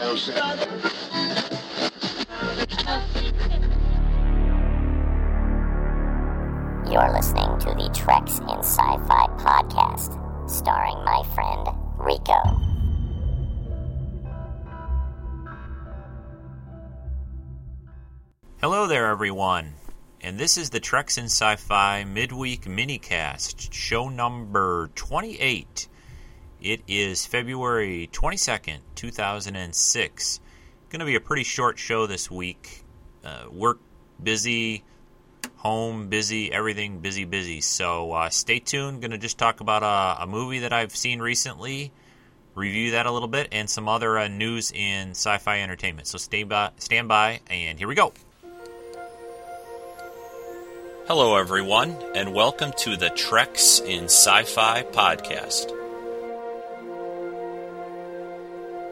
You're listening to the Treks in Sci Fi podcast, starring my friend Rico. Hello there, everyone, and this is the Treks in Sci Fi midweek minicast, show number 28. It is February 22nd, 2006. Going to be a pretty short show this week. Uh, work busy, home busy, everything busy, busy. So uh, stay tuned. Going to just talk about a, a, movie that I've seen recently, review that a little bit, and some other uh, news in sci-fi entertainment. So stay by, stand by, and here we go. Hello, everyone, and welcome to the Treks in Sci-Fi podcast.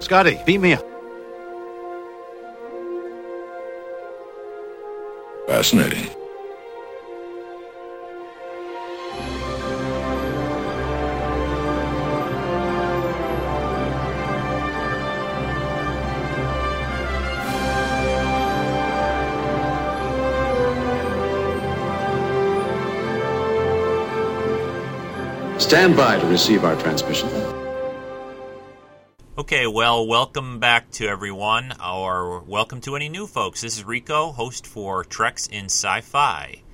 Scotty, beat me up. Fascinating. Stand by to receive our transmission. Okay, well, welcome back to everyone, or welcome to any new folks. This is Rico, host for Treks in Sci Fi.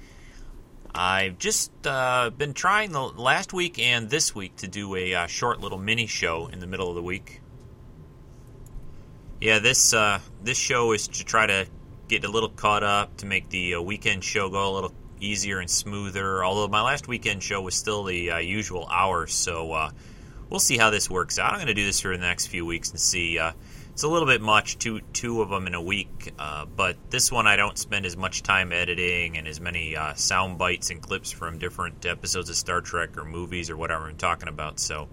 I've just uh, been trying the last week and this week to do a uh, short little mini show in the middle of the week. Yeah, this uh, this show is to try to get a little caught up to make the uh, weekend show go a little easier and smoother. Although my last weekend show was still the uh, usual hours, so uh, we'll see how this works out. I'm going to do this for the next few weeks and see. Uh, it's a little bit much, two two of them in a week, uh, but this one I don't spend as much time editing and as many uh, sound bites and clips from different episodes of Star Trek or movies or whatever I'm talking about. So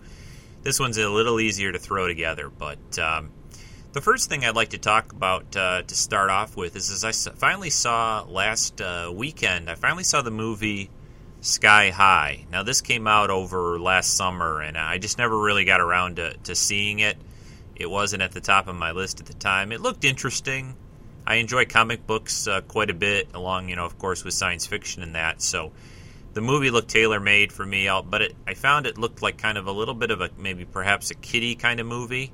this one's a little easier to throw together, but. Um, the first thing I'd like to talk about uh, to start off with is, is I finally saw last uh, weekend. I finally saw the movie Sky High. Now this came out over last summer, and I just never really got around to, to seeing it. It wasn't at the top of my list at the time. It looked interesting. I enjoy comic books uh, quite a bit, along you know, of course, with science fiction and that. So the movie looked tailor made for me, but it, I found it looked like kind of a little bit of a maybe perhaps a kiddie kind of movie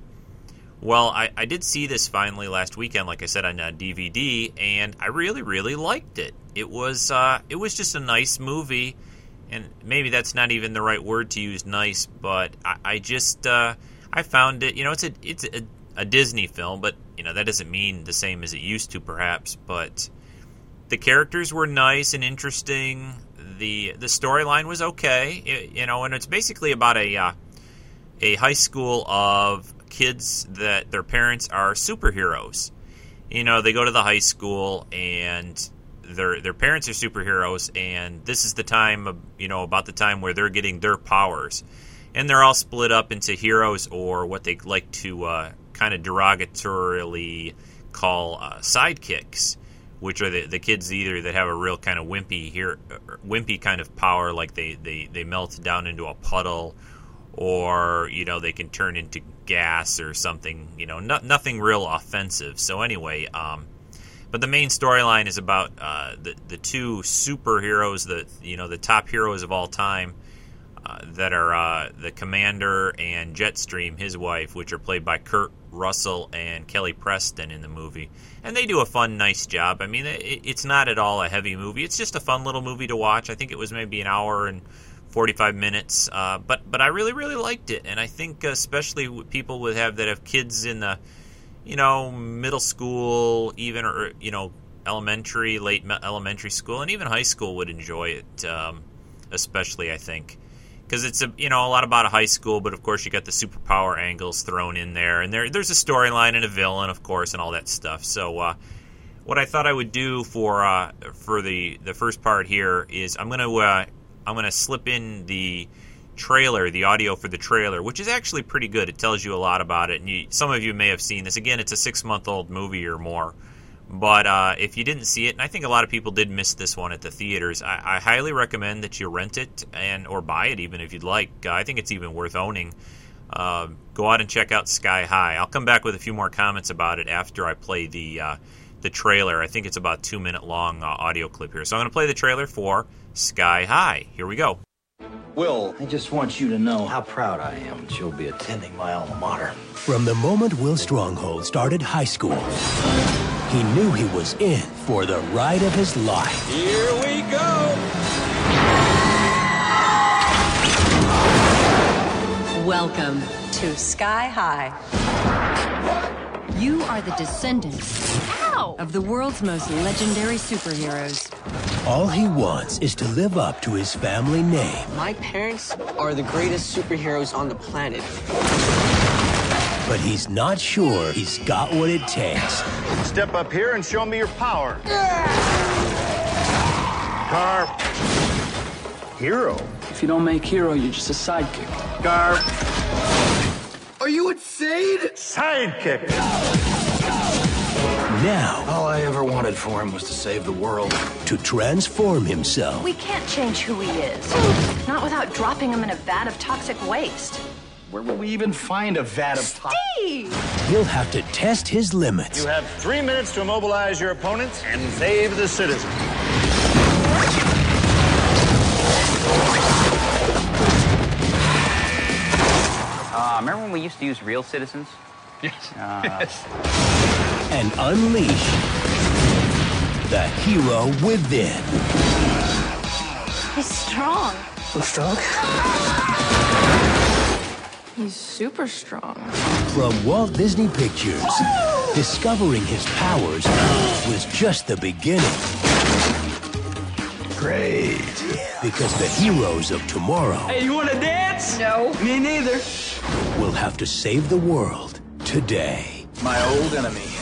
well, I, I did see this finally last weekend, like I said on DVD, and I really, really liked it. It was uh, it was just a nice movie, and maybe that's not even the right word to use, nice, but I, I just uh, I found it. You know, it's a it's a, a Disney film, but you know that doesn't mean the same as it used to, perhaps. But the characters were nice and interesting. the The storyline was okay, it, you know, and it's basically about a uh, a high school of kids that their parents are superheroes. You know, they go to the high school and their their parents are superheroes, and this is the time, you know, about the time where they're getting their powers, and they're all split up into heroes or what they like to uh, kind of derogatorily call uh, sidekicks, which are the, the kids either that have a real kind of wimpy here, wimpy kind of power, like they, they, they melt down into a puddle, or you know they can turn into gas or something. You know, no, nothing real offensive. So anyway, um, but the main storyline is about uh, the the two superheroes, the you know the top heroes of all time, uh, that are uh, the Commander and Jetstream, his wife, which are played by Kurt Russell and Kelly Preston in the movie, and they do a fun, nice job. I mean, it, it's not at all a heavy movie; it's just a fun little movie to watch. I think it was maybe an hour and 45 minutes. Uh, but but I really really liked it, and I think especially people would have that have kids in the you know middle school, even or you know elementary, late elementary school, and even high school would enjoy it. Um, especially I think because it's a you know a lot about a high school, but of course you got the superpower angles thrown in there, and there there's a storyline and a villain, of course, and all that stuff. So. Uh, what I thought I would do for uh, for the, the first part here is I'm going to uh, I'm going to slip in the trailer, the audio for the trailer, which is actually pretty good. It tells you a lot about it, and you, some of you may have seen this. Again, it's a six month old movie or more. But uh, if you didn't see it, and I think a lot of people did miss this one at the theaters, I, I highly recommend that you rent it and or buy it even if you'd like. Uh, I think it's even worth owning. uh, go out and check out Sky High. I'll come back with a few more comments about it after I play the uh, the trailer. I think it's about two minute long uh, audio clip here. So I'm going to play the trailer for Sky High. Here we go. Will, I just want you to know how proud I am that you'll be attending my alma mater. From the moment Will Stronghold started high school, he knew he was in for the ride of his life. Here we go! Welcome to Sky High. You are the descendants of the world's most legendary superheroes. All he wants is to live up to his family name. My parents are the greatest superheroes on the planet. But he's not sure he's got what it takes. Step up here and show me your power. Car. Hero. If you don't make hero, you're just a sidekick. Car. Are you insane? Sidekick. Now, All I ever wanted for him was to save the world. to transform himself, We can't change who he is. Not without dropping him in a vat of toxic waste. Where will we even find a vat of top? he'll have to test his limits. You have three minutes to immobilize your opponents and save the citizens. Uh, remember when we used to use real citizens? and unleash the hero within. He's strong. strong? He's super strong. From Walt Disney Pictures, discovering his powers was just the beginning. Great. Because the heroes of tomorrow Hey, you wanna dance? No. Me neither. We'll have to save the world today. My old enemy.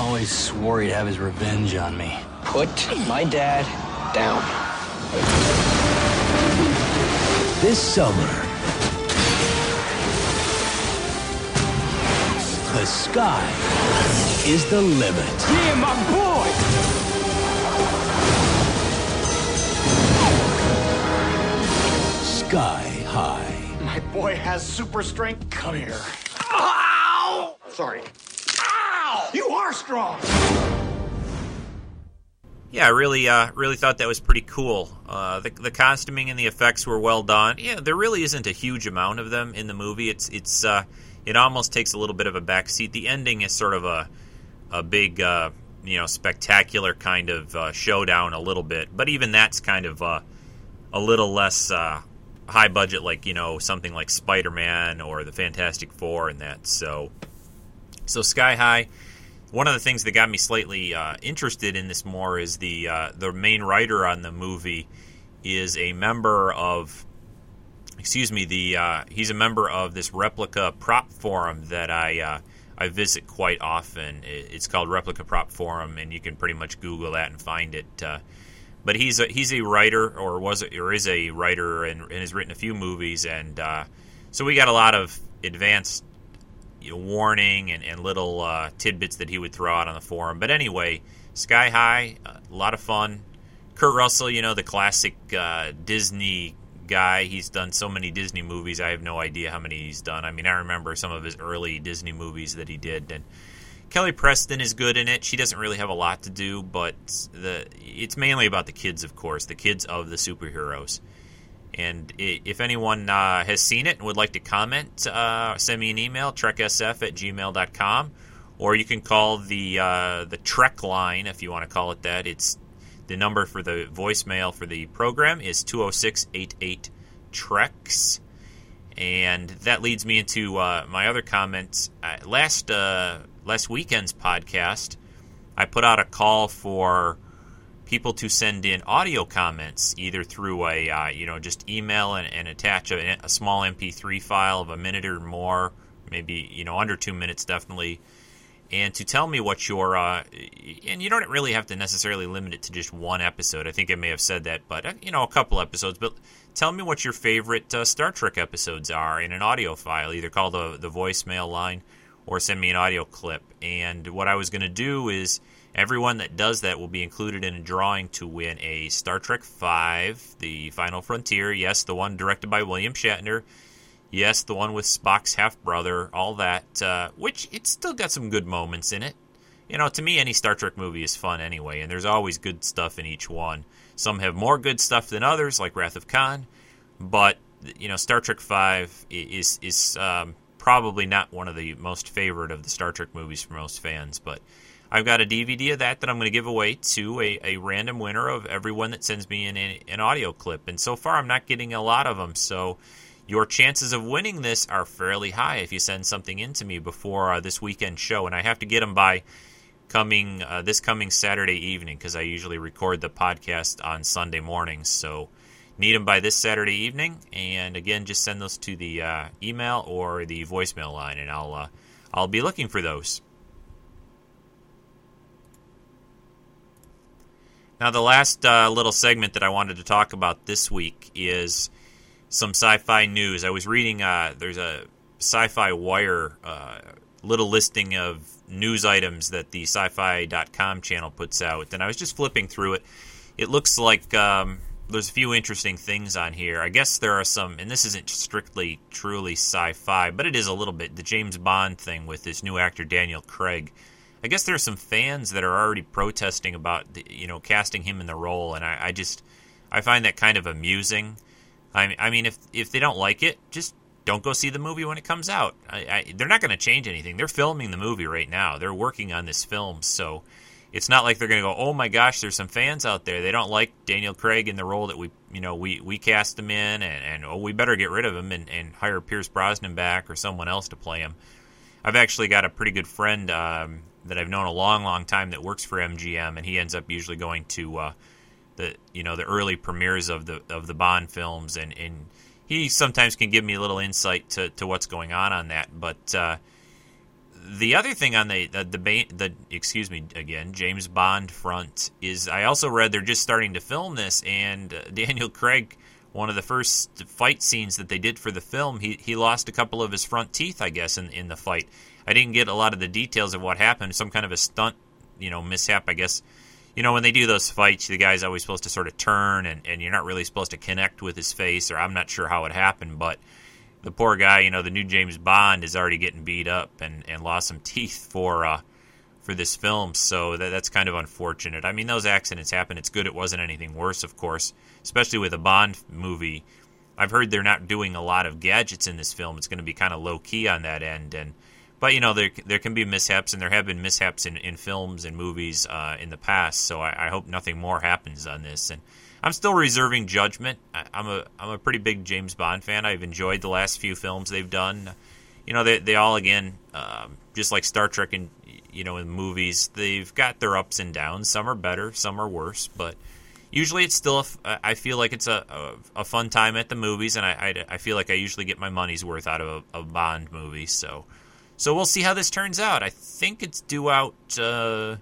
Always swore he'd have his revenge on me. Put my dad down. This summer, the sky is the limit. Yeah, my boy! Sky high. My boy has super strength. Come here. Ow! Sorry. You are strong. Yeah, I really, uh, really thought that was pretty cool. Uh, the, the costuming and the effects were well done. Yeah, there really isn't a huge amount of them in the movie. It's, it's, uh, it almost takes a little bit of a backseat. The ending is sort of a, a big, uh, you know, spectacular kind of uh, showdown a little bit. But even that's kind of uh, a little less uh, high budget, like you know, something like Spider Man or the Fantastic Four and that. So, so Sky High one of the things that got me slightly uh, interested in this more is the uh, the main writer on the movie is a member of excuse me the uh, he's a member of this replica prop forum that I uh, I visit quite often. It's called Replica Prop Forum, and you can pretty much Google that and find it. Uh, but he's a he's a writer or was a, or is a writer and, and has written a few movies, and uh, so we got a lot of advanced you know, warning and, and little uh, tidbits that he would throw out on the forum. But anyway, Sky High, a lot of fun. Kurt Russell, you know, the classic uh, Disney guy. He's done so many Disney movies. I have no idea how many he's done. I mean, I remember some of his early Disney movies that he did. And Kelly Preston is good in it. She doesn't really have a lot to do, but the it's mainly about the kids, of course, the kids of the superheroes. And if anyone uh, has seen it and would like to comment, uh, send me an email, treksf at gmail.com, or you can call the uh, the Trek line, if you want to call it that. It's the number for the voicemail for the program is 206 88 Treks. And that leads me into uh, my other comments. Last uh, last weekend's podcast, I put out a call for people to send in audio comments either through a uh, you know just email and, and attach a, a small mp3 file of a minute or more maybe you know under two minutes definitely and to tell me what your uh, and you don't really have to necessarily limit it to just one episode. I think i may have said that but uh, you know a couple episodes but tell me what your favorite uh, star trek episodes are in an audio file either call the, the voicemail line or send me an audio clip. And what i was going to do is Everyone that does that will be included in a drawing to win a Star Trek V, The Final Frontier. Yes, the one directed by William Shatner. Yes, the one with Spock's half brother, all that, uh, which it's still got some good moments in it. You know, to me, any Star Trek movie is fun anyway, and there's always good stuff in each one. Some have more good stuff than others, like Wrath of Khan, but you know, Star Trek Five is is um, probably not one of the most favorite of the Star Trek movies for most fans, but I've got a DVD of that that I'm going to give away to a, a random winner of everyone that sends me an, an audio clip. And so far, I'm not getting a lot of them. So your chances of winning this are fairly high if you send something in to me before uh, this weekend show. And I have to get them by coming uh, this coming Saturday evening because I usually record the podcast on Sunday mornings. So need them by this Saturday evening. And again, just send those to the uh, email or the voicemail line, and I'll uh, I'll be looking for those. Now, the last uh, little segment that I wanted to talk about this week is some sci-fi news. I was reading. Uh, there's a Sci-Fi Wire uh, little listing of news items that the Sci-Fi.com channel puts out, and I was just flipping through it. It looks like um, there's a few interesting things on here. I guess there are some, and this isn't strictly truly sci-fi, but it is a little bit. The James Bond thing with this new actor Daniel Craig I guess there are some fans that are already protesting about the, you know casting him in the role, and I, I just I find that kind of amusing. I, I mean, if if they don't like it, just don't go see the movie when it comes out. I, they're not going to change anything. They're filming the movie right now. They're working on this film, so it's not like they're going to go, "Oh my gosh, there's some fans out there. They don't like Daniel Craig in the role that we, you know, we we cast him in, and, and oh, we better get rid of him and, and hire Pierce Brosnan back or someone else to play him." I've actually got a pretty good friend um, that I've known a long, long time that works for MGM, and he ends up usually going to uh, the you know the early premieres of the of the Bond films, and, and he sometimes can give me a little insight to, to what's going on on that. But uh, the other thing on the the, the the excuse me again James Bond front is I also read they're just starting to film this, and uh, Daniel Craig. One of the first fight scenes that they did for the film, he, he lost a couple of his front teeth, I guess, in, in the fight I didn't get a lot of the details of what happened. Some kind of a stunt, you know, mishap, I guess. You know, when they do those fights, the guy's always supposed to sort of turn, and, and you're not really supposed to connect with his face, or I'm not sure how it happened, but the poor guy, you know, the new James Bond is already getting beat up and, and lost some teeth for uh, for this film, so that, that's kind of unfortunate. I mean, those accidents happen. It's good it wasn't anything worse, of course, especially with a Bond movie. I've heard they're not doing a lot of gadgets in this film. It's going to be kind of low key on that end, and but you know there there can be mishaps, and there have been mishaps in, in films and movies uh, in the past. So I, I, hope nothing more happens on this. And I'm still reserving judgment. I, am a I'm a pretty big James Bond fan. I've enjoyed the last few films they've done. You know they they all again um, just like Star Trek and you know in movies they've got their ups and downs. Some are better, some are worse, but usually it's still a, I feel like it's a, a, a, fun time at the movies, and I, I, I, feel like I usually get my money's worth out of a, a Bond movie. So so we'll see how this turns out. I think it's due out. Uh,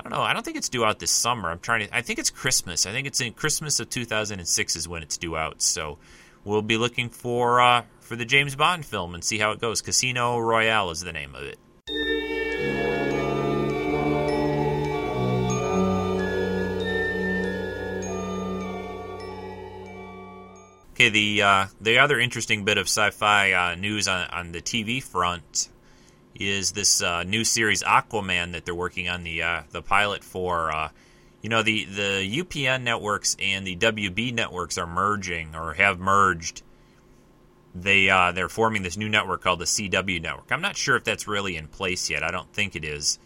I don't know. I don't think it's due out this summer. I'm trying to. I think it's Christmas. I think it's in Christmas of 2006 is when it's due out. So we'll be looking for uh, for the James Bond film and see how it goes. Casino Royale is the name of it. Okay, the uh, the other interesting bit of sci-fi uh, news on, on the TV front is this uh, new series Aquaman that they're working on the uh, the pilot for. Uh, you know, the the UPN networks and the WB networks are merging or have merged. They uh, they're forming this new network called the CW network. I'm not sure if that's really in place yet. I don't think it is.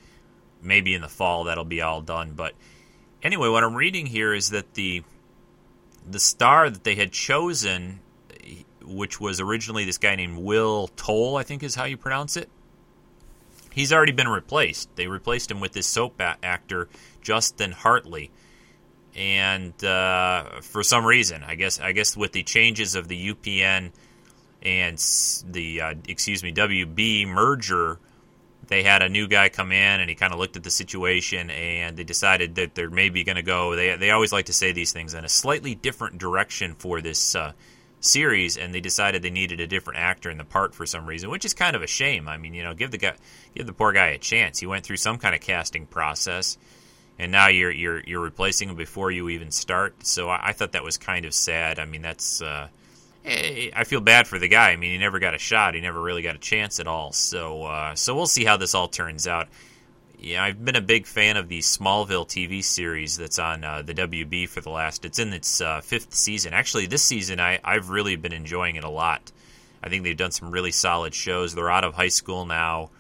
Maybe in the fall that'll be all done. But anyway, what I'm reading here is that the the star that they had chosen, which was originally this guy named Will Toale, I think is how you pronounce it he's already been replaced. They replaced him with this soap actor Justin Hartley, and uh, for some reason, I guess I guess with the changes of the UPN and the uh, excuse me WB merger, they had a new guy come in and he kind of looked at the situation and they decided that they're maybe going to go. They they always like to say these things in a slightly different direction for this. Uh, series, and they decided they needed a different actor in the part for some reason, which is kind of a shame. I mean, you know, give the guy, give the poor guy a chance. He went through some kind of casting process, and now you're you're you're replacing him before you even start. So I, I thought that was kind of sad. I mean, that's uh, eh, I feel bad for the guy. I mean, he never got a shot. He never really got a chance at all. So, uh, so we'll see how this all turns out. Yeah, I've been a big fan of the Smallville TV series that's on uh, the WB for the last. It's in its uh, fifth season. Actually, this season I, I've really been enjoying it a lot. I think they've done some really solid shows. They're out of high school now.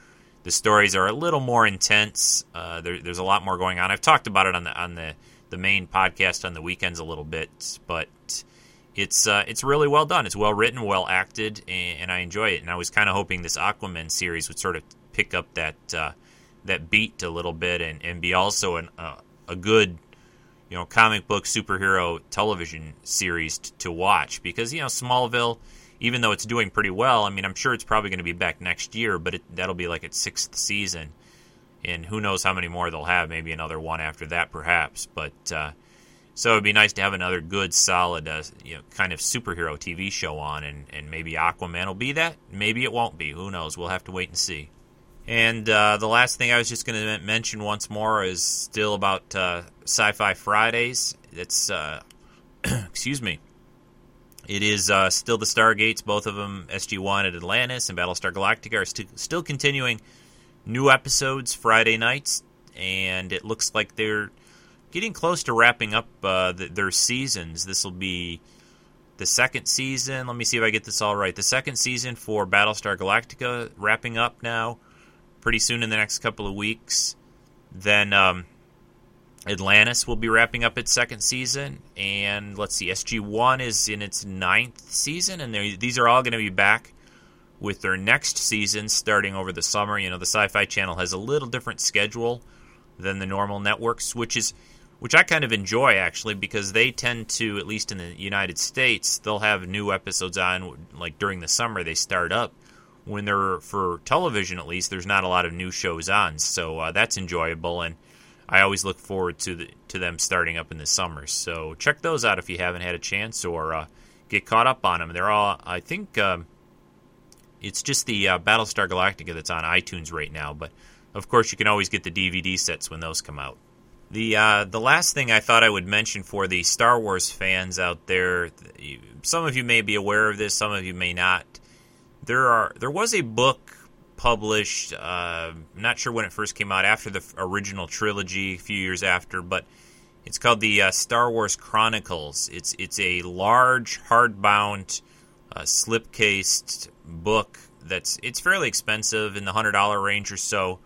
The stories are a little more intense. Uh, there, there's a lot more going on. I've talked about it on the on the, the main podcast on the weekends a little bit, but it's uh, it's really well done. It's well written, well acted, and, and I enjoy it. And I was kind of hoping this Aquaman series would sort of pick up that uh, that beat a little bit and, and be also an, uh, a good you know comic book superhero television series t- to watch. Because you know Smallville even though it's doing pretty well I mean I'm sure it's probably going to be back next year but it, that'll be like its sixth season. And who knows how many more they'll have maybe another one after that perhaps. But uh, so it'd be nice to have another good solid uh, you know kind of superhero TV show on and, and maybe Aquaman will be that? Maybe it won't be. Who knows? We'll have to wait and see and uh, the last thing I was just going to mention once more is still about uh, Sci-Fi Fridays. It's uh, excuse me. It is uh, still the Stargates, both of them, SG-1 at Atlantis and Battlestar Galactica, are st- still continuing new episodes Friday nights, and it looks like they're getting close to wrapping up uh, the, their seasons. This will be the second season. Let me see if I get this all right. The second season for Battlestar Galactica wrapping up now pretty soon in the next couple of weeks. Then um, Atlantis will be wrapping up its second season, and let's see, SG One is in its ninth season, and these are all going to be back with their next season starting over the summer. You know, the Sci-Fi Channel has a little different schedule than the normal networks, which is which I kind of enjoy actually because they tend to, at least in the United States, they'll have new episodes on like during the summer. They start up when they're for television at least there's not a lot of new shows on so uh, that's enjoyable and i always look forward to the to them starting up in the summer. So check those out if you haven't had a chance or uh, get caught up on them they're all i think um, it's just the uh, battlestar galactica that's on itunes right now but of course you can always get the dvd sets when those come out. The uh, the last thing I thought I would mention for the Star Wars fans out there, some of you may be aware of this, some of you may not there are there was a book published. Uh, not sure when it first came out, after the original trilogy, a few years after, but it's called the uh, Star Wars Chronicles. It's it's a large hardbound, uh, slipcased book that's it's fairly expensive in the hundred dollar range or so,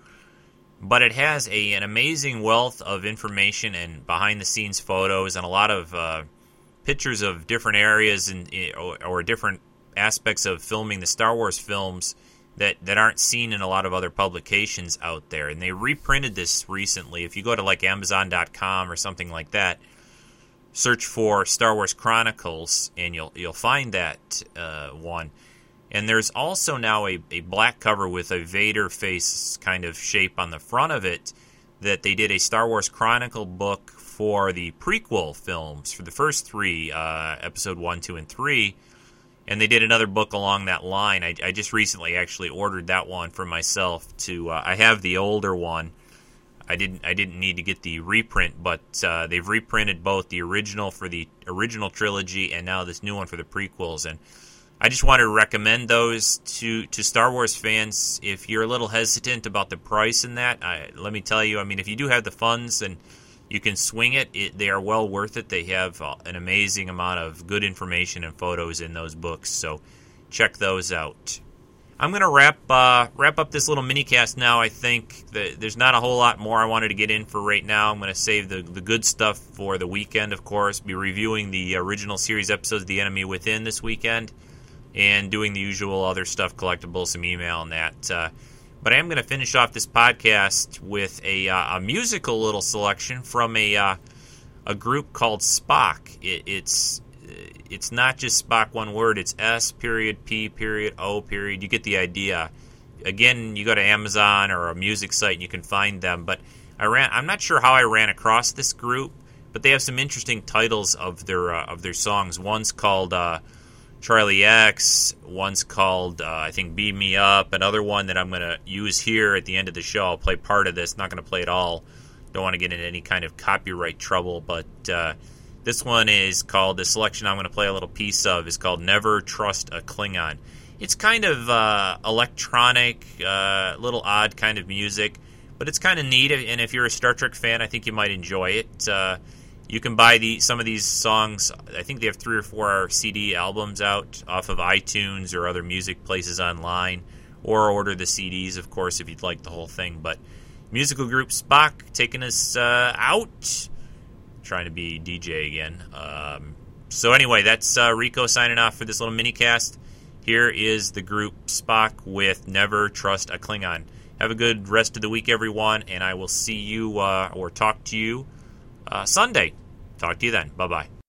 but it has a an amazing wealth of information and behind the scenes photos and a lot of uh, pictures of different areas and or, or different aspects of filming the Star Wars films that, that aren't seen in a lot of other publications out there. And they reprinted this recently. If you go to like Amazon.com or something like that, search for Star Wars Chronicles, and you'll you'll find that uh, one. And there's also now a, a black cover with a Vader face kind of shape on the front of it that they did a Star Wars Chronicle book for the prequel films for the first three, uh, episode one, two, and three and they did another book along that line. I, I just recently actually ordered that one for myself. To uh, I have the older one. I didn't I didn't need to get the reprint, but uh, they've reprinted both the original for the original trilogy and now this new one for the prequels. And I just wanted to recommend those to to Star Wars fans. If you're a little hesitant about the price in that, I, let me tell you. I mean, if you do have the funds and you can swing it. it. They are well worth it. They have uh, an amazing amount of good information and photos in those books, so check those out. I'm going to wrap uh, wrap up this little mini cast now. I think there's not a whole lot more I wanted to get in for right now. I'm going to save the, the good stuff for the weekend, of course. Be reviewing the original series episodes of The Enemy Within this weekend and doing the usual other stuff, collectibles, some email, and that. Uh, but I am going to finish off this podcast with a, uh, a musical little selection from a uh, a group called Spock. It, it's it's not just Spock one word. It's S period P period O period. You get the idea. Again, you go to Amazon or a music site and you can find them. But I ran. I'm not sure how I ran across this group, but they have some interesting titles of their uh, of their songs. One's called uh, Charlie X. One's called, uh, I think, Beam Me Up. Another one that I'm going to use here at the end of the show. I'll play part of this, not going to play it all. Don't want to get into any kind of copyright trouble, but uh, This one is called, the selection I'm going to play a little piece of is called Never Trust a Klingon. It's kind of uh, electronic, a uh, little odd kind of music, but it's kind of neat. And if you're a Star Trek fan, I think you might enjoy it. You can buy the some of these songs. I think they have three or four CD albums out off of iTunes or other music places online, or order the CDs, of course, if you'd like the whole thing. But musical group Spock taking us uh, out, trying to be DJ again. Um, so anyway, that's uh, Rico signing off for this little mini cast. Here is the group Spock with Never Trust a Klingon. Have a good rest of the week, everyone, and I will see you uh, or talk to you Uh, Sunday. Talk to you then. Bye bye.